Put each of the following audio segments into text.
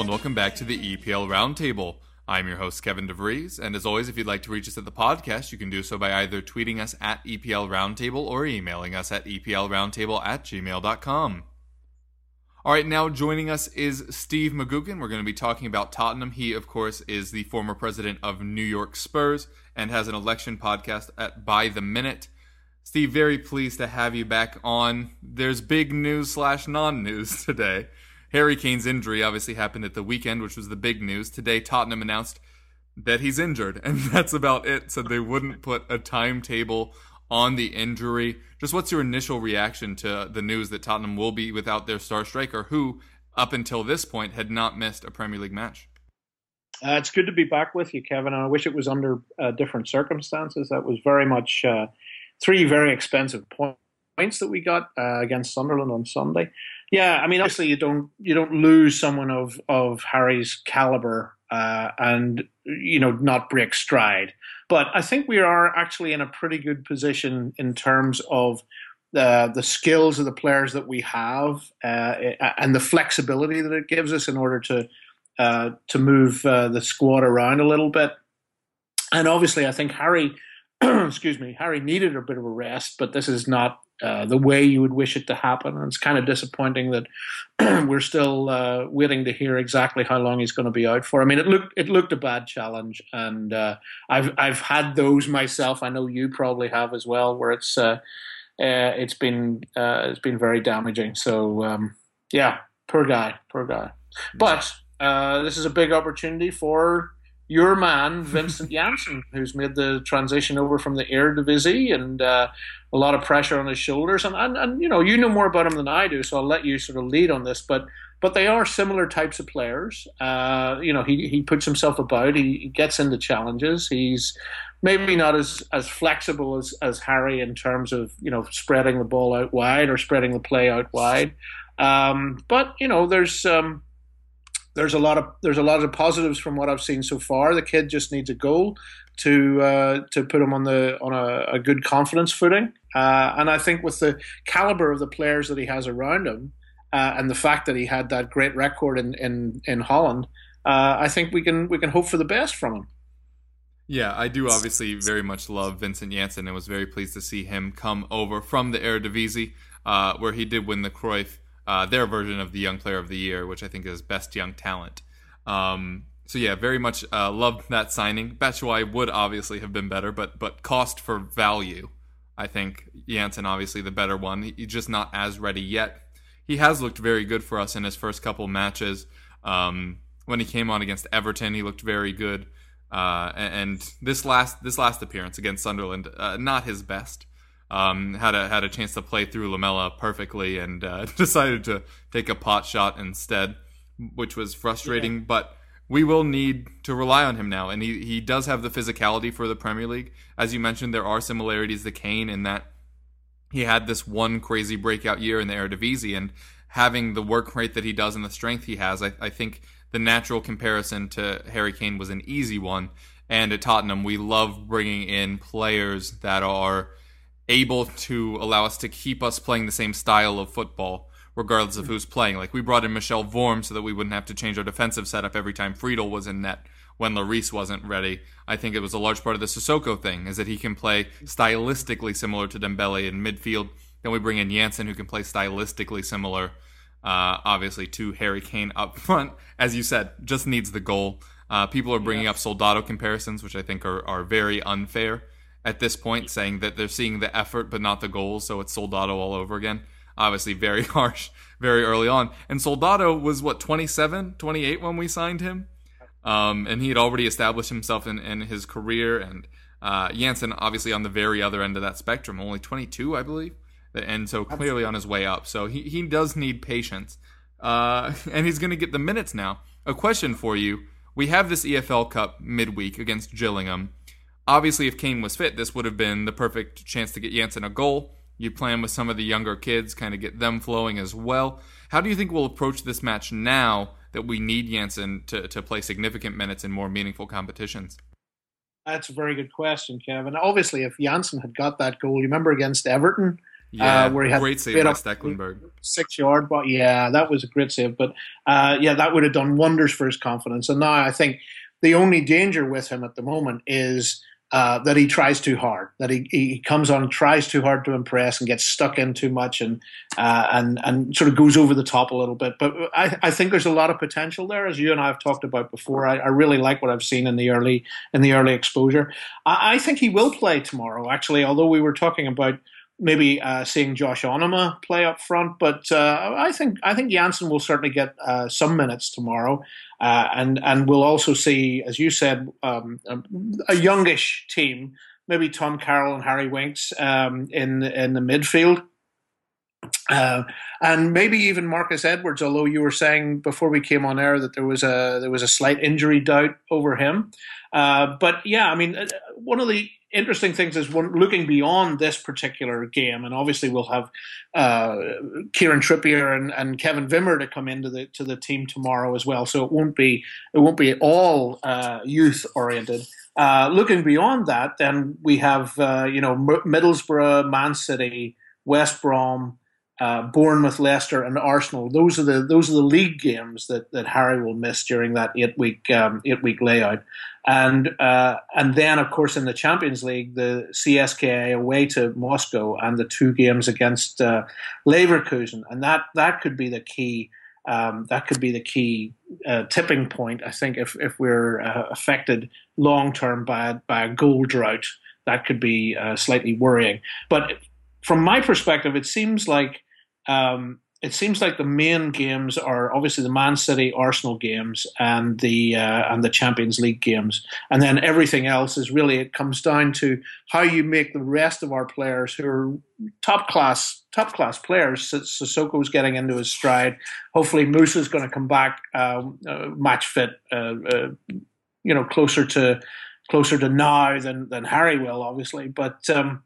And welcome back to the EPL Roundtable. I'm your host Kevin DeVries, and as always, if you'd like to reach us at the podcast, you can do so by either tweeting us at EPL Roundtable or emailing us at EPLRoundtable at gmail.com. All right, now joining us is Steve McGookin. We're going to be talking about Tottenham. He, of course, is the former president of New York Spurs and has an election podcast at By the Minute. Steve, very pleased to have you back on. There's big news slash non news today. Harry Kane's injury obviously happened at the weekend, which was the big news. Today, Tottenham announced that he's injured, and that's about it. So they wouldn't put a timetable on the injury. Just what's your initial reaction to the news that Tottenham will be without their star striker, who, up until this point, had not missed a Premier League match? Uh, it's good to be back with you, Kevin. I wish it was under uh, different circumstances. That was very much uh, three very expensive points that we got uh, against Sunderland on Sunday. Yeah, I mean, obviously you don't you don't lose someone of of Harry's caliber uh, and you know not break stride. But I think we are actually in a pretty good position in terms of the the skills of the players that we have uh, and the flexibility that it gives us in order to uh, to move uh, the squad around a little bit. And obviously, I think Harry, excuse me, Harry needed a bit of a rest, but this is not uh, the way you would wish it to happen. And it's kind of disappointing that we're still uh, waiting to hear exactly how long he's going to be out for. I mean, it looked it looked a bad challenge, and uh, I've I've had those myself. I know you probably have as well, where it's uh, it's been it's been very damaging. So um, yeah, poor guy, poor guy. But uh, this is a big opportunity for your man, Vincent Janssen, who's made the transition over from the Air Eredivisie and uh, a lot of pressure on his shoulders. And, and, and, you know, you know more about him than I do, so I'll let you sort of lead on this. But but they are similar types of players. Uh, you know, he, he puts himself about, he, he gets into challenges. He's maybe not as, as flexible as, as Harry in terms of, you know, spreading the ball out wide or spreading the play out wide. Um, but, you know, there's. Um, there's a lot of there's a lot of positives from what I've seen so far. The kid just needs a goal to uh, to put him on the on a, a good confidence footing. Uh, and I think with the caliber of the players that he has around him, uh, and the fact that he had that great record in in, in Holland, uh, I think we can we can hope for the best from him. Yeah, I do obviously very much love Vincent Janssen and was very pleased to see him come over from the Eredivisie, uh, where he did win the Cruyff uh, their version of the Young Player of the Year, which I think is Best Young Talent. Um, so yeah, very much uh, loved that signing. Batshuayi would obviously have been better, but but cost for value, I think Janssen obviously the better one. He's just not as ready yet. He has looked very good for us in his first couple matches. Um, when he came on against Everton, he looked very good. Uh, and this last this last appearance against Sunderland, uh, not his best um, had a had a chance to play through Lamela perfectly and uh, decided to take a pot shot instead, which was frustrating. Yeah. But we will need to rely on him now, and he he does have the physicality for the Premier League. As you mentioned, there are similarities to Kane in that he had this one crazy breakout year in the Eredivisie, and having the work rate that he does and the strength he has, I, I think the natural comparison to Harry Kane was an easy one. And at Tottenham, we love bringing in players that are able to allow us to keep us playing the same style of football regardless of who's playing. Like we brought in Michel Vorm so that we wouldn't have to change our defensive setup every time Friedel was in net. when Lloris wasn't ready. I think it was a large part of the Sissoko thing, is that he can play stylistically similar to Dembele in midfield. Then we bring in Janssen, who can play stylistically similar, uh, obviously, to Harry Kane up front. As you said, just needs the goal. Uh, people are bringing up Soldado comparisons, which I think are, are very unfair at this point, saying that they're seeing the effort but not the goals, so it's Soldado all over again. Obviously, very harsh, very early on. And Soldado was, what, 27, 28 when we signed him? Um, and he had already established himself in, in his career. And uh, Janssen, obviously, on the very other end of that spectrum, only 22, I believe. And so clearly on his way up. So he, he does need patience. Uh, and he's going to get the minutes now. A question for you. We have this EFL Cup midweek against Gillingham. Obviously, if Kane was fit, this would have been the perfect chance to get Janssen a goal. You plan with some of the younger kids, kind of get them flowing as well. How do you think we'll approach this match now that we need Janssen to, to play significant minutes in more meaningful competitions? That's a very good question, Kevin. Obviously, if Janssen had got that goal, you remember against Everton, Yeah, uh, where he had great save by Stekelenburg. six yard, but yeah, that was a great save. But uh, yeah, that would have done wonders for his confidence. And now I think the only danger with him at the moment is uh, that he tries too hard. That he, he comes on, tries too hard to impress, and gets stuck in too much, and uh, and and sort of goes over the top a little bit. But I, I think there's a lot of potential there, as you and I have talked about before. I, I really like what I've seen in the early in the early exposure. I, I think he will play tomorrow. Actually, although we were talking about maybe uh, seeing Josh Onomah play up front, but uh, I think I think Janssen will certainly get uh, some minutes tomorrow, uh, and and we'll also see, as you said, um, a, a youngish team, maybe Tom Carroll and Harry Winks um, in in the midfield. Uh, and maybe even Marcus Edwards, although you were saying before we came on air that there was a there was a slight injury doubt over him. Uh, but yeah, I mean, one of the interesting things is when looking beyond this particular game, and obviously we'll have uh, Kieran Trippier and, and Kevin Wimmer to come into the to the team tomorrow as well. So it won't be it won't be all uh, youth oriented. Uh, looking beyond that, then we have uh, you know Middlesbrough, Man City, West Brom. Uh, Bournemouth, Leicester, and Arsenal. Those are the those are the league games that, that Harry will miss during that eight week um, eight week layout, and uh, and then of course in the Champions League, the CSKA away to Moscow and the two games against uh, Leverkusen, and that that could be the key. Um, that could be the key uh, tipping point. I think if if we're uh, affected long term by by a goal drought, that could be uh, slightly worrying. But from my perspective, it seems like um, it seems like the main games are obviously the Man City Arsenal games and the uh, and the Champions League games, and then everything else is really it comes down to how you make the rest of our players who are top class top class players. Sissoko's getting into his stride. Hopefully, Mousa's going to come back um, uh, match fit. Uh, uh, you know, closer to closer to now than than Harry will, obviously, but. Um,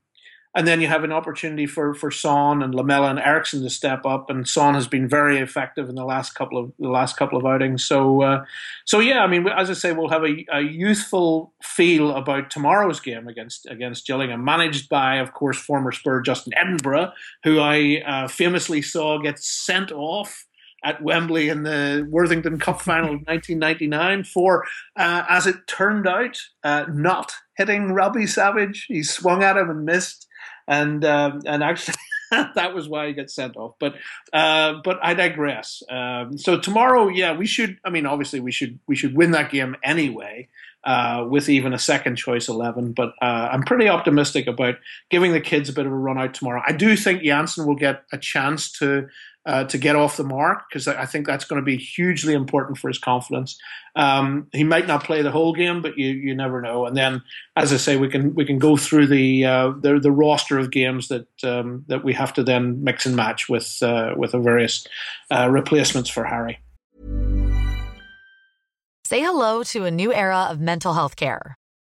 and then you have an opportunity for for Son and Lamela and Eriksen to step up, and Son has been very effective in the last couple of the last couple of outings. So, uh, so yeah, I mean, as I say, we'll have a, a youthful feel about tomorrow's game against against Gillingham, managed by, of course, former Spur Justin Edinburgh, who I uh, famously saw get sent off at Wembley in the Worthington Cup final of 1999 for, uh, as it turned out, uh, not hitting Robbie Savage. He swung at him and missed and um, and actually that was why I got sent off. But uh, but I digress. Um, so tomorrow, yeah, we should. I mean, obviously, we should we should win that game anyway. Uh, with even a second choice 11. But uh, I'm pretty optimistic about giving the kids a bit of a run out tomorrow. I do think Janssen will get a chance to uh, to get off the mark because I think that's going to be hugely important for his confidence. Um, he might not play the whole game, but you you never know. And then, as I say, we can we can go through the uh, the, the roster of games that um, that we have to then mix and match with uh, with the various uh, replacements for Harry. Say hello to a new era of mental health care.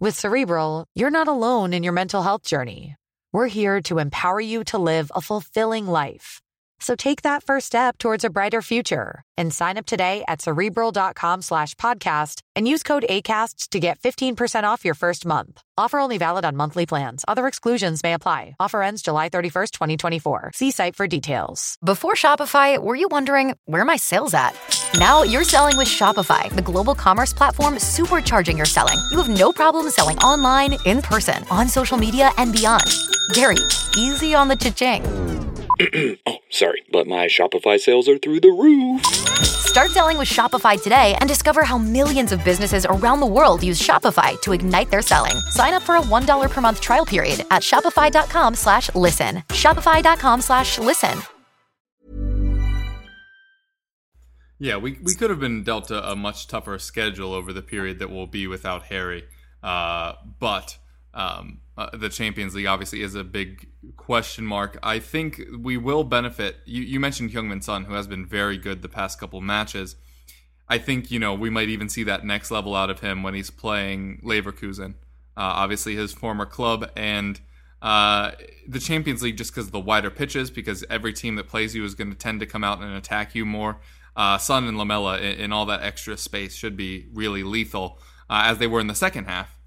With Cerebral, you're not alone in your mental health journey. We're here to empower you to live a fulfilling life. So take that first step towards a brighter future and sign up today at cerebral.com slash podcast and use code ACasts to get 15% off your first month. Offer only valid on monthly plans. Other exclusions may apply. Offer ends July 31st, 2024. See site for details. Before Shopify, were you wondering where my sales at? Now you're selling with Shopify, the global commerce platform supercharging your selling. You have no problem selling online, in person, on social media, and beyond. Gary, easy on the cha-ching. oh, sorry, but my Shopify sales are through the roof. Start selling with Shopify today and discover how millions of businesses around the world use Shopify to ignite their selling. Sign up for a $1 per month trial period at shopify.com slash listen. Shopify.com slash listen. Yeah, we, we could have been dealt a, a much tougher schedule over the period that we'll be without Harry. Uh, but um, uh, the Champions League obviously is a big question mark. I think we will benefit. You, you mentioned Heung-min Son, who has been very good the past couple matches. I think you know we might even see that next level out of him when he's playing Leverkusen. Uh, obviously, his former club and uh, the Champions League, just because of the wider pitches, because every team that plays you is going to tend to come out and attack you more. Uh, Son and Lamela in, in, all that extra space should be really lethal, uh, as they were in the second half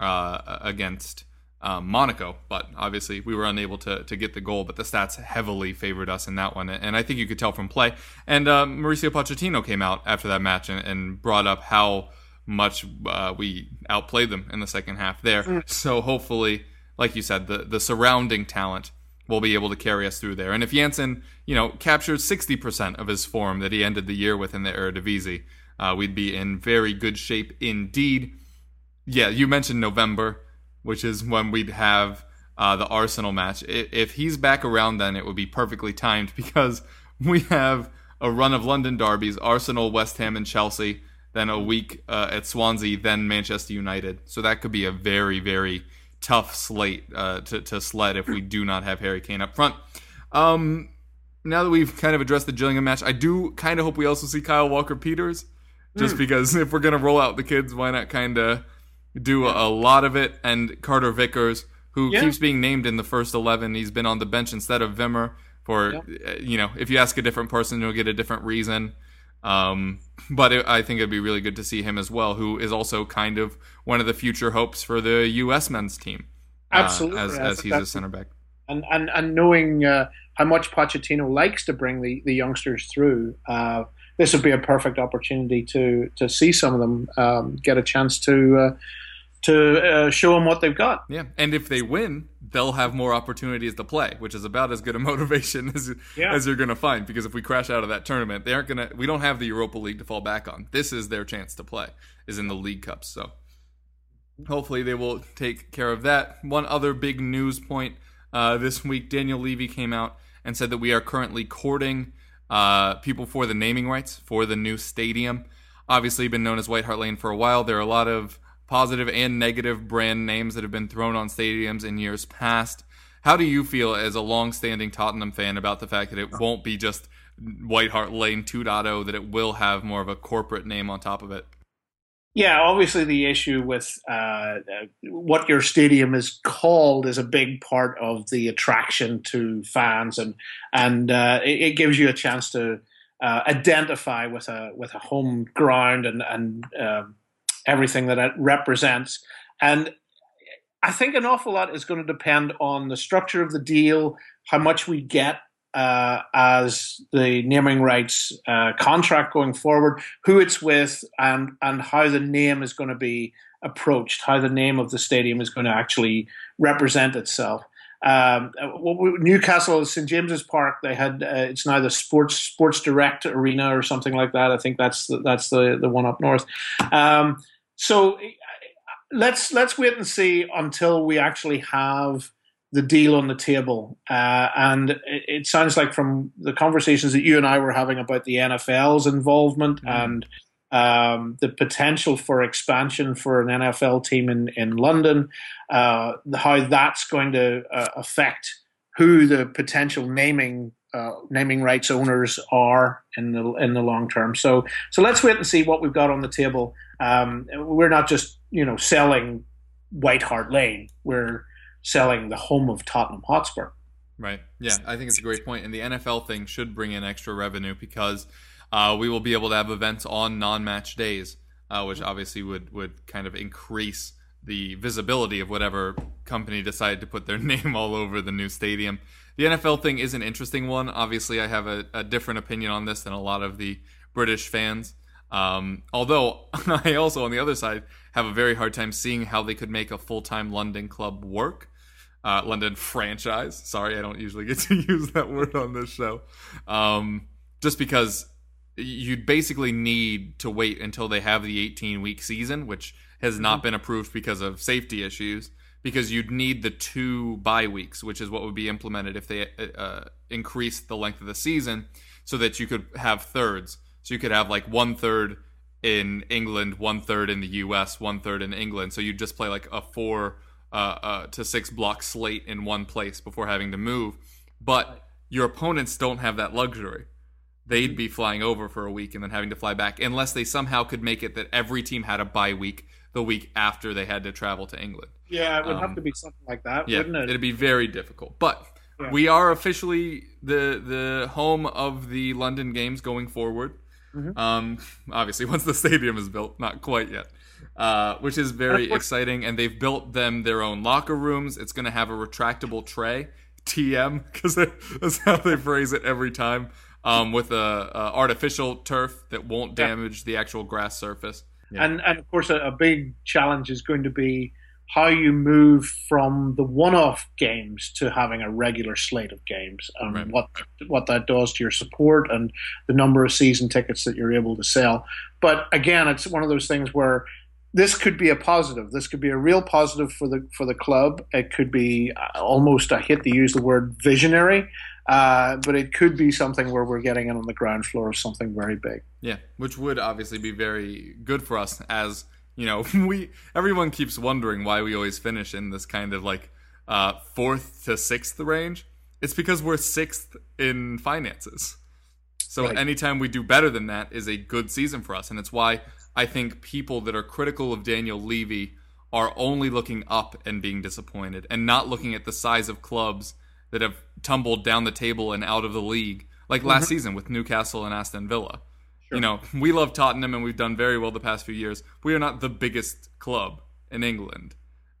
uh, against um, Monaco, but obviously we were unable to to get the goal. But the stats heavily favored us in that one, and I think you could tell from play. And uh, Mauricio Pochettino came out after that match and, and brought up how much uh, we outplayed them in the second half there. Mm. So hopefully, like you said, the the surrounding talent will be able to carry us through there. And if Janssen, you know, captures sixty percent of his form that he ended the year with in the Eredivisie, uh, we'd be in very good shape indeed. Yeah, you mentioned November which is when we'd have uh, the Arsenal match. If he's back around then, it would be perfectly timed because we have a run of London derbies Arsenal, West Ham, and Chelsea, then a week uh, at Swansea, then Manchester United. So that could be a very, very tough slate uh, to, to sled if we do not have Harry Kane up front. Um, now that we've kind of addressed the Gillingham match, I do kind of hope we also see Kyle Walker Peters, just mm. because if we're going to roll out the kids, why not kind of do a, lot of it. And Carter Vickers, who yeah. keeps being named in the first 11, he's been on the bench instead of Wimmer. For, uh, you know, if you ask a different person, you'll get a different reason. Um, but it, I think it'd be really good to see him as well, who is also kind of one of the future hopes for the U.S. men's team. Uh, Absolutely, uh, as, as he's a center back. And and and knowing uh, how much Pochettino likes to bring the, the youngsters through, uh, this would be a perfect opportunity to to see some of them um, get a chance to uh, to uh, show them what they've got. Yeah, and if they win, they'll have more opportunities to play, which is about as good a motivation as yeah. as you're going to find. Because if we crash out of that tournament, they aren't going to. We don't have the Europa League to fall back on. This is their chance to play. Is in the League Cups. So hopefully they will take care of that. One other big news point uh, this week: Daniel Levy came out and said that we are currently courting uh, people for the naming rights for the new stadium. Obviously, been known as White Hart Lane for a while. There are a lot of positive and negative brand names that have been thrown on stadiums in years past. How do you feel as a long-standing Tottenham fan about the fact that it won't be just White Hart Lane 2.0, that it will have more of a corporate name on top of it? Yeah, obviously the issue with uh, what your stadium is called is a big part of the attraction to fans, and and uh, it, it, gives you a chance to uh, identify with a with a home ground and and um, everything that it represents. And I think an awful lot is going to depend on the structure of the deal, how much we get uh, as the naming rights uh, contract going forward, who it's with, and and how the name is going to be approached, how the name of the stadium is going to actually represent itself. Um, Newcastle, St James's Park, they had uh, it's now the Sports Sports Direct Arena or something like that. I think that's the, that's the the one up north. Um, so let's let's wait and see until we actually have the deal on the table. Uh, and it, it, sounds like from the conversations that you and I were having about the NFL's involvement mm. and um, the potential for expansion for an NFL team in, in London, uh, how that's going to uh, affect who the potential naming uh, naming rights owners are in the in the long term. So so let's wait and see what we've got on the table Um, we're not just you know selling White Hart Lane. We're selling the home of Tottenham Hotspur. Right. Yeah, I think it's a great point. And the NFL thing should bring in extra revenue because uh, we will be able to have events on non-match days, uh, which obviously would would kind of increase the visibility of whatever company decided to put their name all over the new stadium. The NFL thing is an interesting one. Obviously, I have a, a different opinion on this than a lot of the British fans. Um, although I also, on the other side, have a very hard time seeing how they could make a full time London club work. Uh, London franchise. Sorry, I don't usually get to use that word on this show. Um, just because you'd basically need to wait until they have the 18 week season, which has not been approved because of safety issues. Because you'd need the two bye weeks, which is what would be implemented if they uh, increased the length of the season, so that you could have thirds. So you could have like one third in England, one third in the U.S., one third in England. So you'd just play like a four uh, uh, to six block slate in one place before having to move. But your opponents don't have that luxury. They'd be flying over for a week and then having to fly back, unless they somehow could make it that every team had a bye week the week after they had to travel to England. Yeah, it would Um, have to be something like that, Yeah, wouldn't it? it'd be very difficult. But Yeah. we are officially the the home of the London games going forward. Mm-hmm. Um, obviously, once the stadium is built, not quite yet, uh, which is very exciting. And they've built them their own locker rooms. It's going to have a retractable tray, TM, because that's how they phrase it every time. Um, with a, a artificial turf that won't Yeah. damage the actual grass surface. Yeah. And and of course, a, a big challenge is going to be how you move from the one-off games to having a regular slate of games, and Right. what what that does to your support and the number of season tickets that you're able to sell. But again, it's one of those things where this could be a positive. This could be a real positive for the for the club. It could be uh, almost I hate to use the word visionary, uh, but it could be something where we're getting in on the ground floor of something very big. Yeah, which would obviously be very good for us as, you know, we everyone keeps wondering why we always finish in this kind of like uh fourth to sixth range. It's because we're sixth in finances. So Right. anytime we do better than that is a good season for us and it's why I think people that are critical of Daniel Levy are only looking up and being disappointed and not looking at the size of clubs that have tumbled down the table and out of the league like last mm-hmm. season with Newcastle and Aston Villa. You know, we love Tottenham and we've done very well the past few years. We are not the biggest club in England.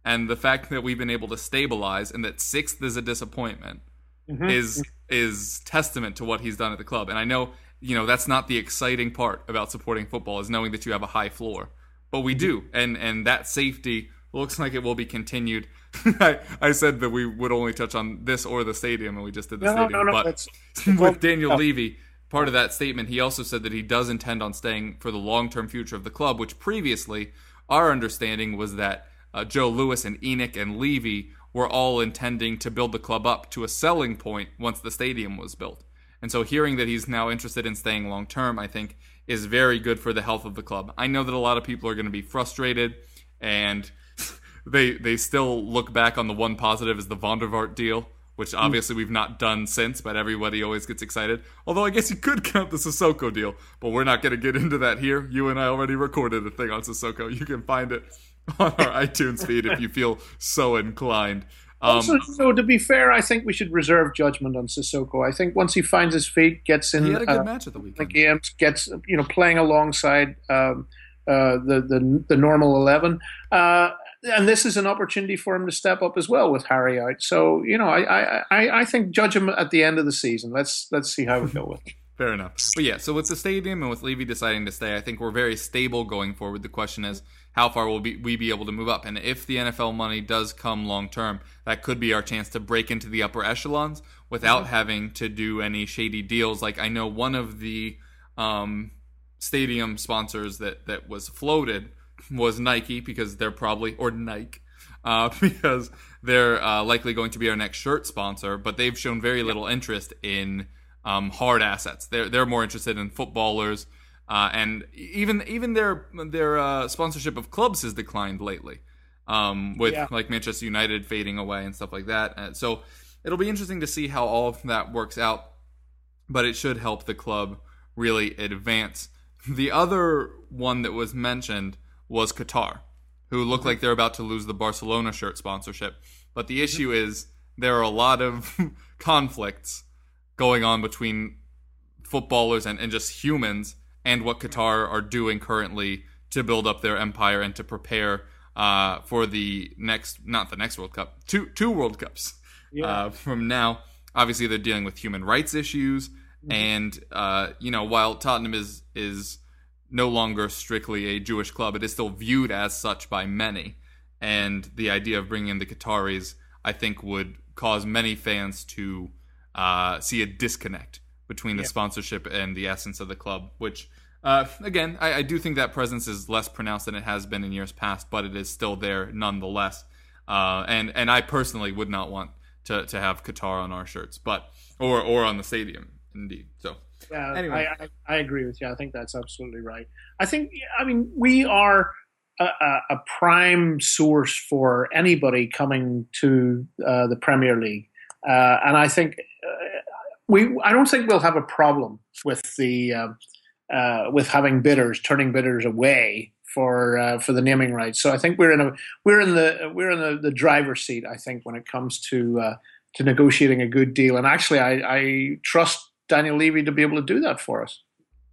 And the fact that we've been able to stabilize and that sixth is a disappointment mm-hmm. is is testament to what he's done at the club. And I know, you know, that's not the exciting part about supporting football is knowing that you have a high floor. But we do. And and that safety looks like it will be continued. I, I said that we would only touch on this or the stadium and we just did the No, stadium. no, no. but with Daniel. Levy, part of that statement, he also said that he does intend on staying for the long term future of the club, which previously our understanding was that uh, Joe Lewis and ENIC and Levy were all intending to build the club up to a selling point once the stadium was built. And so hearing that he's now interested in staying long term, I think, is very good for the health of the club. I know that a lot of people are going to be frustrated and they they still look back on the one positive as the van der Vaart deal, which mm. obviously we've not done since, but everybody always gets excited. Although I guess you could count the Sissoko deal, but we're not going to get into that here. You and I already recorded a thing on Sissoko. You can find it on our iTunes feed if you feel so inclined. Um, Also, so to be fair, I think we should reserve judgment on Sissoko. I think once he finds his feet, gets in he had a good uh, match at the the weekend. games, gets you know playing alongside um, uh, the the the normal eleven, uh, and this is an opportunity for him to step up as well with Harry out. So you know, I I, I, I think judge him at the end of the season. Let's let's see how we go with it. Fair enough. But yeah, so with the stadium and with Levy deciding to stay, I think we're very stable going forward. The question is, how far will be, we be able to move up? And if the NFL money does come long term, that could be our chance to break into the upper echelons without having to do any shady deals. Like I know one of the um, stadium sponsors that that was floated was Nike because they're probably or Nike uh, because they're uh, likely going to be our next shirt sponsor, but they've shown very little interest in um, hard assets. They're they're more interested in footballers, uh, and even even their their uh, sponsorship of clubs has declined lately, um, with Yeah. like Manchester United fading away and stuff like that. And so it'll be interesting to see how all of that works out, but it should help the club really advance. The other one that was mentioned was Qatar, who look like they're about to lose the Barcelona shirt sponsorship. But the issue is there are a lot of conflicts going on between footballers and, and just humans and what Qatar are doing currently to build up their empire and to prepare uh, for the next, not the next World Cup, two two World Cups uh, from now. Obviously, they're dealing with human rights issues, and uh, you know, while Tottenham is is no longer strictly a Jewish club, it is still viewed as such by many. And the idea of bringing in the Qataris, I think, would cause many fans to uh, see a disconnect between the sponsorship and the essence of the club. Which, uh, again, I, I do think that presence is less pronounced than it has been in years past, but it is still there nonetheless. Uh, and and I personally would not want to, to have Qatar on our shirts, but or or on the stadium, indeed. So Yeah, Anyway. I, I, I agree with you. I think that's absolutely right. I think, I mean, we are a, a, a prime source for anybody coming to uh, the Premier League, uh, and I think uh, we. I don't think we'll have a problem with the uh, uh, with having bidders turning bidders away for uh, for the naming rights. So I think we're in a we're in the we're in the, the driver's seat. I think when it comes to uh, to negotiating a good deal, and actually, I, I trust Daniel Levy to be able to do that for us.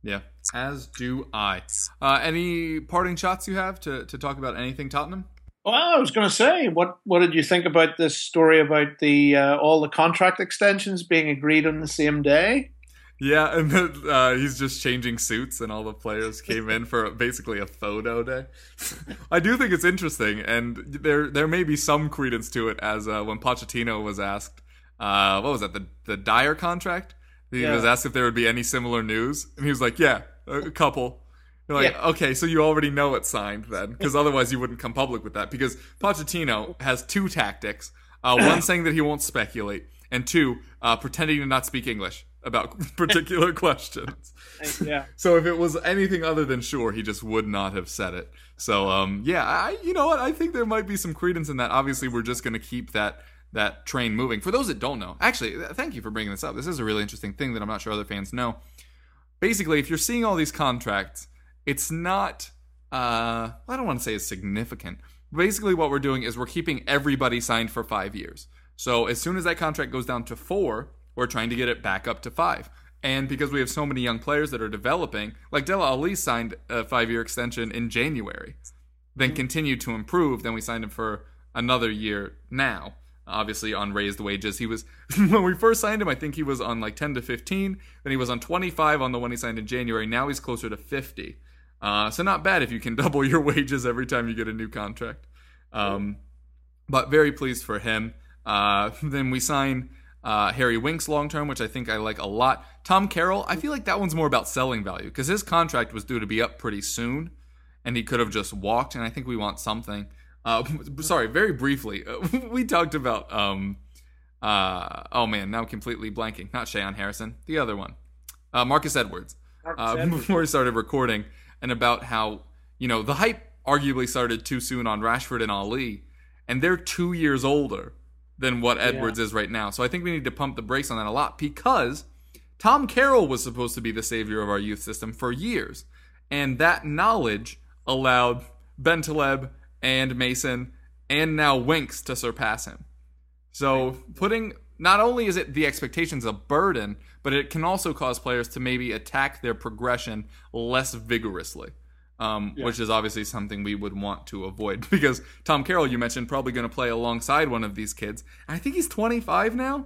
yeah, as do I. Uh, any parting shots you have to to talk about anything Tottenham? Well, I was going to say, what what did you think about this story about the uh, all the contract extensions being agreed on the same day? Yeah, and then, uh, he's just changing suits, and all the players came in for basically a photo day. I do think it's interesting, and there there may be some credence to it, as uh, when Pochettino was asked, uh, what was that, the the Dier contract? He Yeah. was asked if there would be any similar news, and he was like, "Yeah, a couple." You're like, Yeah. okay, so you already know it's signed then, because otherwise you wouldn't come public with that. Because Pochettino has two tactics: uh, one saying that he won't speculate, and two, uh, pretending to not speak English about particular questions. Yeah. So if it was anything other than sure, he just would not have said it. So um, yeah, I you know what? I think there might be some credence in that. Obviously, we're just going to keep that that train moving. For those that don't know, actually, thank you for bringing this up. This is a really interesting thing that I'm not sure other fans know. Basically, if you're seeing all these contracts, it's not. Uh, I don't want to say it's significant. Basically, what we're doing is we're keeping everybody signed for five years. So as soon as that contract goes down to four, we're trying to get it back up to five. And because we have so many young players that are developing, like Dele Alli signed a five-year extension in January, then continued to improve. Then we signed him for another year now, obviously on raised wages. He was when we first signed him, I think he was on like 10 to 15. Then he was on 25 on the one he signed in January. Now he's closer to 50. Uh, so not bad if you can double your wages every time you get a new contract. Um, but very pleased for him. Uh, then we sign uh, Harry Winks long term, which I think I like a lot. Tom Carroll, I feel like that one's more about selling value because his contract was due to be up pretty soon, and he could have just walked. And I think we want something. Uh, sorry, very briefly, we talked about. Um, uh, oh man, now I'm completely blanking. Not Shayon Harrison, the other one, uh, Marcus Edwards. uh, Edwards. before we started recording, and about how you know the hype arguably started too soon on Rashford and Alli, and they're two years older than what Edwards is right now. So I think we need to pump the brakes on that a lot because Tom Carroll was supposed to be the savior of our youth system for years, and that knowledge allowed Bentaleb and Mason and now Winks to surpass him. So putting not only is it the expectations a burden, but it can also cause players to maybe attack their progression less vigorously. Um, Which is obviously something we would want to avoid because Tom Carroll, you mentioned, probably going to play alongside one of these kids. I think he's 25 now.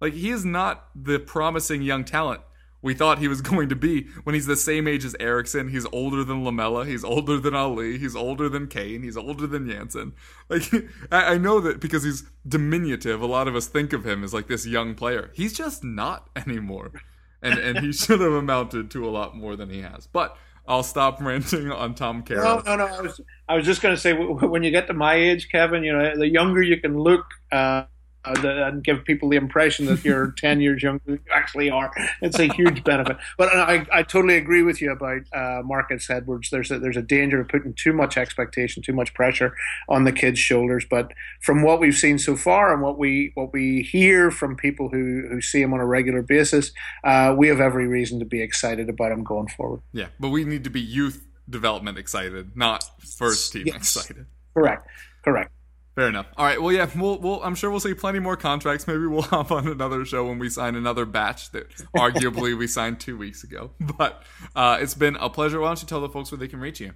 Like he is not the promising young talent we thought he was going to be when he's the same age as Eriksen. He's older than Lamela. He's older than Alli. He's older than Kane. He's older than Janssen. Like I, I know that because he's diminutive, a lot of us think of him as like this young player. He's just not anymore, and and he should have amounted to a lot more than he has. But I'll stop ranting on Tom No, Carroll. no, no. I was, I was just going to say, when you get to my age, Kevin, you know, the younger you can look uh, uh, the, and give people the impression that you're 10 years younger than you actually are, it's a huge benefit. But I, I totally agree with you about uh, Marcus Edwards. There's a, there's a danger of putting too much expectation, too much pressure on the kids' shoulders. But from what we've seen so far and what we what we hear from people who, who see him on a regular basis, uh, we have every reason to be excited about him going forward. Yeah, but we need to be youth development excited, not first team Yes. excited. Correct. Correct. Fair enough. All right. Well, yeah. We'll, we'll. I'm sure we'll see plenty more contracts. Maybe we'll hop on another show when we sign another batch that arguably we signed two weeks ago. But uh, it's been a pleasure. Why don't you tell the folks where they can reach you?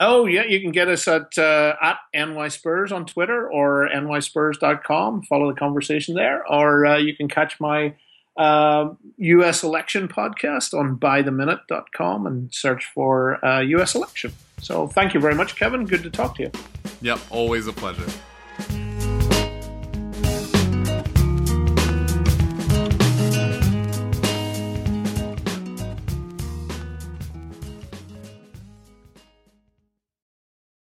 Oh yeah, you can get us at uh, at NY Spurs on Twitter or nyspurs.com. Follow the conversation there, or uh, you can catch my uh, U.S. election podcast on bytheminute.com and search for uh, U.S. election. So thank you very much, Kevin. Good to talk to you. Yep. Always a pleasure.